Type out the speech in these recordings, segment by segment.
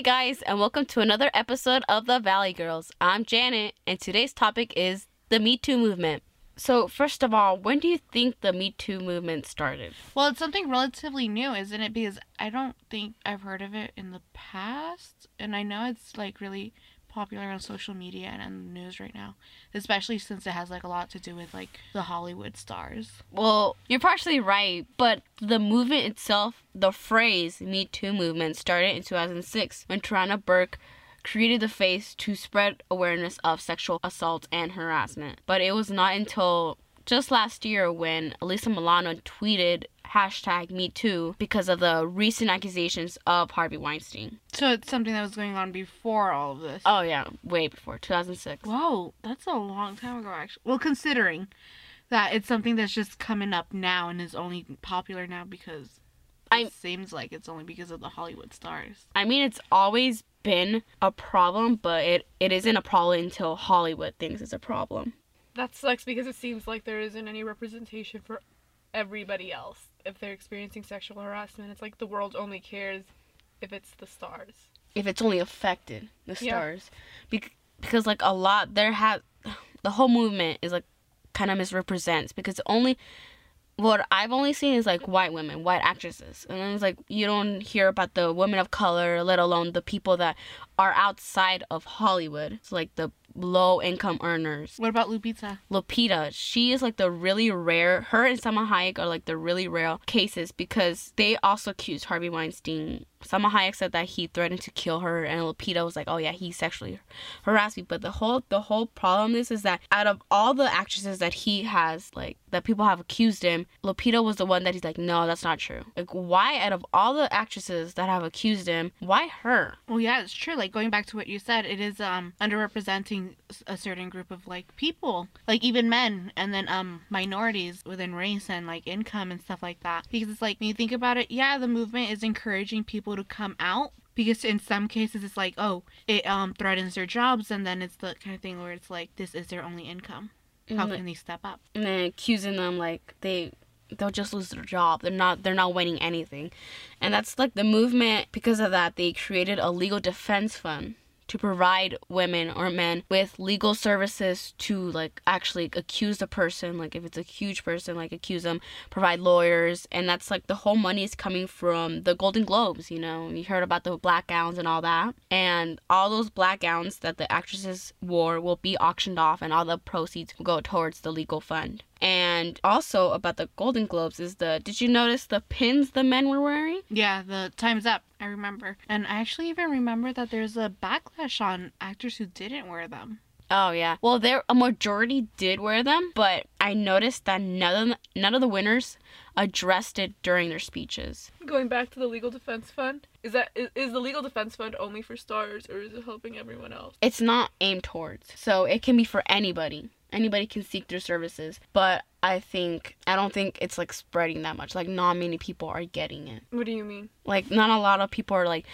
Hi, guys, and welcome to another episode of the Valley Girls. I'm Janet, and today's topic is the Me Too movement. So, first of all, when do you think the Me Too movement started? Well, it's something relatively new, isn't it? Because I don't think I've heard of it in the past, and I know it's like really popular on social media and in the news right now, especially since it has like a lot to do with like the Hollywood stars. Well, you're partially right, but the movement itself, the phrase Me Too movement, started in 2006 when Tarana Burke created the face to spread awareness of sexual assault and harassment. But it was not until just last year when Alyssa Milano tweeted hashtag me too because of the recent accusations of Harvey Weinstein. So it's something that was going on before all of this. Oh yeah, way before 2006. Whoa, that's a long time ago actually. Well, considering that it's something that's just coming up now and is only popular now because it I- seems like it's only because of the Hollywood stars. I mean, it's always been a problem, but it, it isn't a problem until Hollywood thinks it's a problem. That sucks because it seems like there isn't any representation for everybody else if they're experiencing sexual harassment. It's like the world only cares if it's the stars. If it's only affected the Yeah. stars, because like a lot there have the whole movement is like kind of misrepresents because only what I've only seen is like white women, white actresses, and then it's like you don't hear about the women of color, let alone the people that are outside of Hollywood. It's like the low income earners. What about Lupita? Lupita, she is like the really rare. Her and Salma Hayek are like the really rare cases because they also accused Harvey Weinstein. Salma Hayek said that he threatened to kill her, and Lupita was like, "Oh yeah, he sexually harassed me." But the whole the whole problem is is that out of all the actresses that he has like that people have accused him, Lupita was the one that he's like, "No, that's not true." Like, why out of all the actresses that have accused him, why her? Well, yeah, it's true. Like going back to what you said, it is um underrepresenting s- a certain group of like people, like even men, and then um minorities within race and like income and stuff like that. Because it's like when you think about it, yeah, the movement is encouraging people to come out. Because in some cases it's like, oh, it um threatens their jobs, and then it's the kind of thing where it's like this is their only income. How Mhm. can they step up? and then accusing them like they they'll just lose their job. They're not they're not winning anything. And that's like the movement because of that they created a legal defense fund to provide women or men with legal services to like actually accuse the person like if it's a huge person like accuse them provide lawyers and that's like the whole money is coming from the golden globes you know? You heard about the black gowns and all that. And all those black gowns that the actresses wore will be auctioned off and all the proceeds will go towards the legal fund and also about the golden globes is the did you notice the pins the men were wearing Yeah, the time's up. I remember, and I actually even remember that there's a backlash on actors who didn't wear them. Oh yeah. Well, there a majority did wear them, but I noticed that none of the, none of the winners addressed it during their speeches. Going back to the legal defense fund, is that is, is the legal defense fund only for stars or is it helping everyone else? It's not aimed towards, so it can be for anybody. Anybody can seek their services, but I think I don't think it's like spreading that much. Like not many people are getting it. What do you mean? Like not a lot of people are like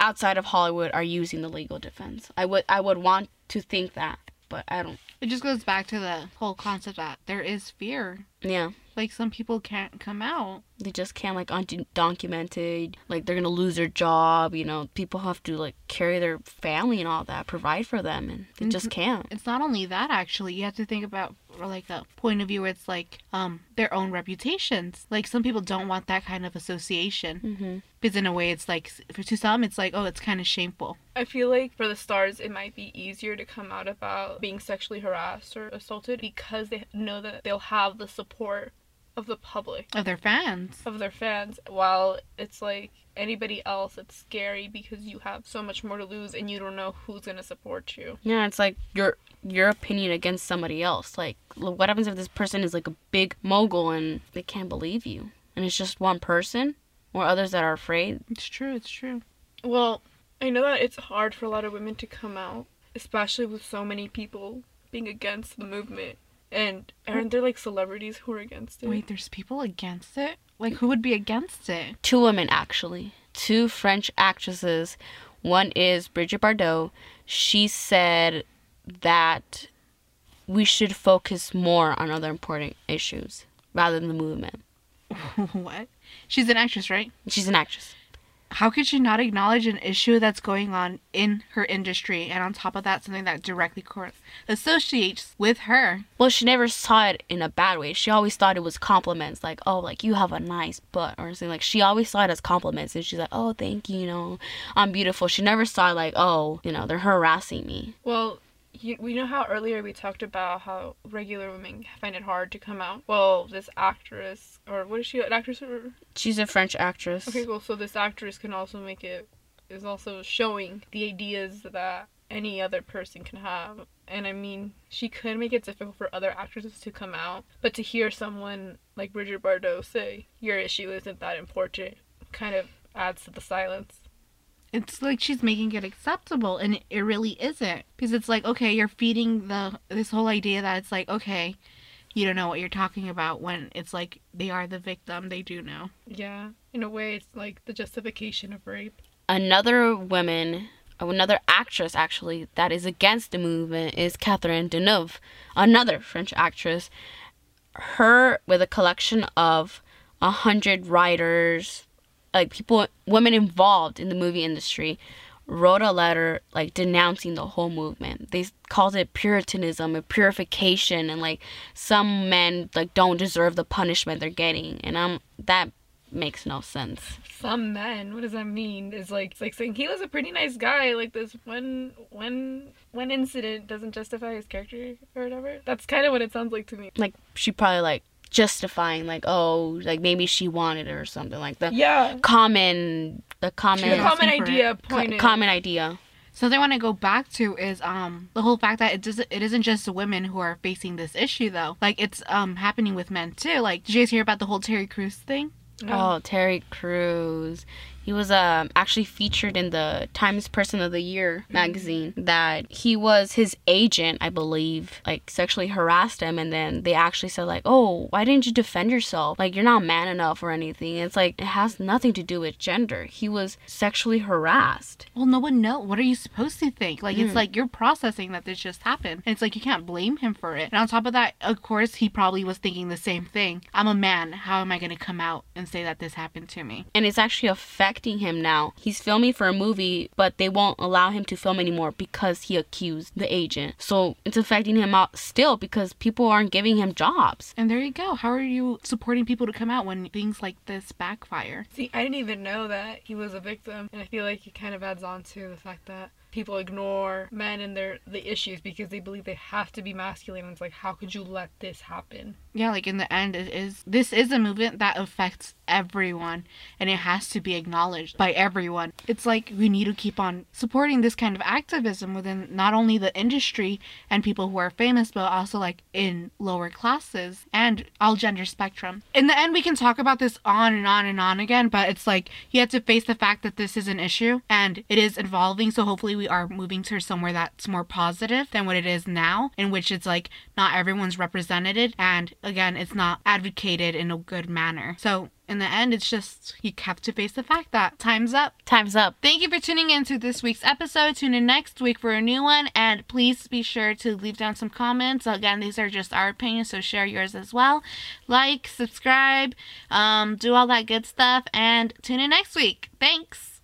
outside of Hollywood are using the legal defense. I would I would want to think that, but I don't. It just goes back to the whole concept that there is fear. Yeah. Like some people can't come out. they just can't like undocumented like they're gonna lose their job you know people have to like carry their family and all that provide for them and they just mm-hmm. can't It's not only that actually. You have to think about like a point of view where it's like um their own reputations. Like some people don't want that kind of association mm-hmm. because in a way it's like for to some it's like oh it's kind of shameful. I feel like for the stars, it might be easier to come out about being sexually harassed or assaulted because they know that they'll have the support of the public, Of their fans. of their fans. While it's like anybody else, it's scary because you have so much more to lose and you don't know who's gonna support you. yeah it's like your your opinion against somebody else like what happens if this person is like a big mogul and they can't believe you and it's just one person or others that are afraid It's true. It's true. Well, I know that it's hard for a lot of women to come out, especially with so many people being against the movement. And aren't there like celebrities who are against it? Wait, there's people against it? Like who would be against it? two women actually two french actresses one is Brigitte Bardot. She said that we should focus more on other important issues rather than the movement. what? She's an actress, right? She's an actress. How could she not acknowledge an issue that's going on in her industry and on top of that something that directly cor- associates with her Well, she never saw it in a bad way. She always thought it was compliments, like, oh, like you have a nice butt or something. Like she always saw it as compliments, and she's like, oh, thank you, you know, I'm beautiful. She never saw like, oh, you know, they're harassing me. Well, you, we know how earlier we talked about how regular women find it hard to come out. Well, this actress, or what is she, an actress? Or... She's a French actress. Okay, cool. So this actress can also make it, is also showing the ideas that any other person can have. And I mean, she could make it difficult for other actresses to come out, but to hear someone like Bridget Bardot say, your issue isn't that important, kind of adds to the silence. It's like she's making it acceptable and it really isn't because it's like okay you're feeding the this whole idea that it's like okay you don't know what you're talking about when it's like they are the victim they do know Yeah, in a way, it's like the justification of rape. Another woman, another actress actually, that is against the movement is Catherine Deneuve, another French actress. Her, with a collection of a hundred writers, like people, women involved in the movie industry, wrote a letter like denouncing the whole movement. They called it puritanism and purification, and like some men like don't deserve the punishment they're getting, and I'm that makes no sense. Some men, what does that mean? Is like it's like saying he was a pretty nice guy. Like this one one one incident doesn't justify his character or whatever. That's kind of what it sounds like to me. like she probably like justifying like oh like maybe she wanted it or something like the Yeah, common the common the common Asking for idea co- common idea. So they want to go back to is um the whole fact that it doesn't it isn't just women who are facing this issue though. Like it's um happening with men too. Like did you guys hear about the whole terry Crews thing? No. oh terry Crews he was um actually featured in the times person of the year magazine that he was his agent i believe like sexually harassed him. And then they actually said like oh why didn't you defend yourself? Like you're not man enough or anything. It's like it has nothing to do with gender. He was sexually harassed. Well no one know. What are you supposed to think? Like it's Mm. like you're processing that this just happened. And it's like you can't blame him for it. And on top of that of course he probably was thinking the same thing. I'm a man. How am i going to come out and say that this happened to me? And it's actually affecting him now. He's filming for a movie, but they won't allow him to film anymore because he accused the agent. So it's affecting him out still because people aren't giving him jobs. and there you go how are you supporting people to come out when things like this backfire See, I didn't even know that he was a victim, and I feel like it kind of adds on to the fact that people ignore men and their the issues because they believe they have to be masculine. And it's like, how could you let this happen? yeah like in the end it is this is a movement that affects everyone and it has to be acknowledged by everyone. It's like we need to keep on supporting this kind of activism within not only the industry and people who are famous but also like in lower classes and all gender spectrum. In the end we can talk about this on and on and on again but it's like you have to face the fact that this is an issue and it is evolving so hopefully we are moving to somewhere that's more positive than what it is now in which it's like not everyone's represented and again it's not advocated in a good manner. So in the end it's just you have to face the fact that time's up Time's up. Thank you for tuning in to this week's episode. Tune in next week for a new one. And please be sure to leave down some comments. Again, these are just our opinions, so share yours as well. Like, subscribe, um, do all that good stuff, and tune in next week. Thanks.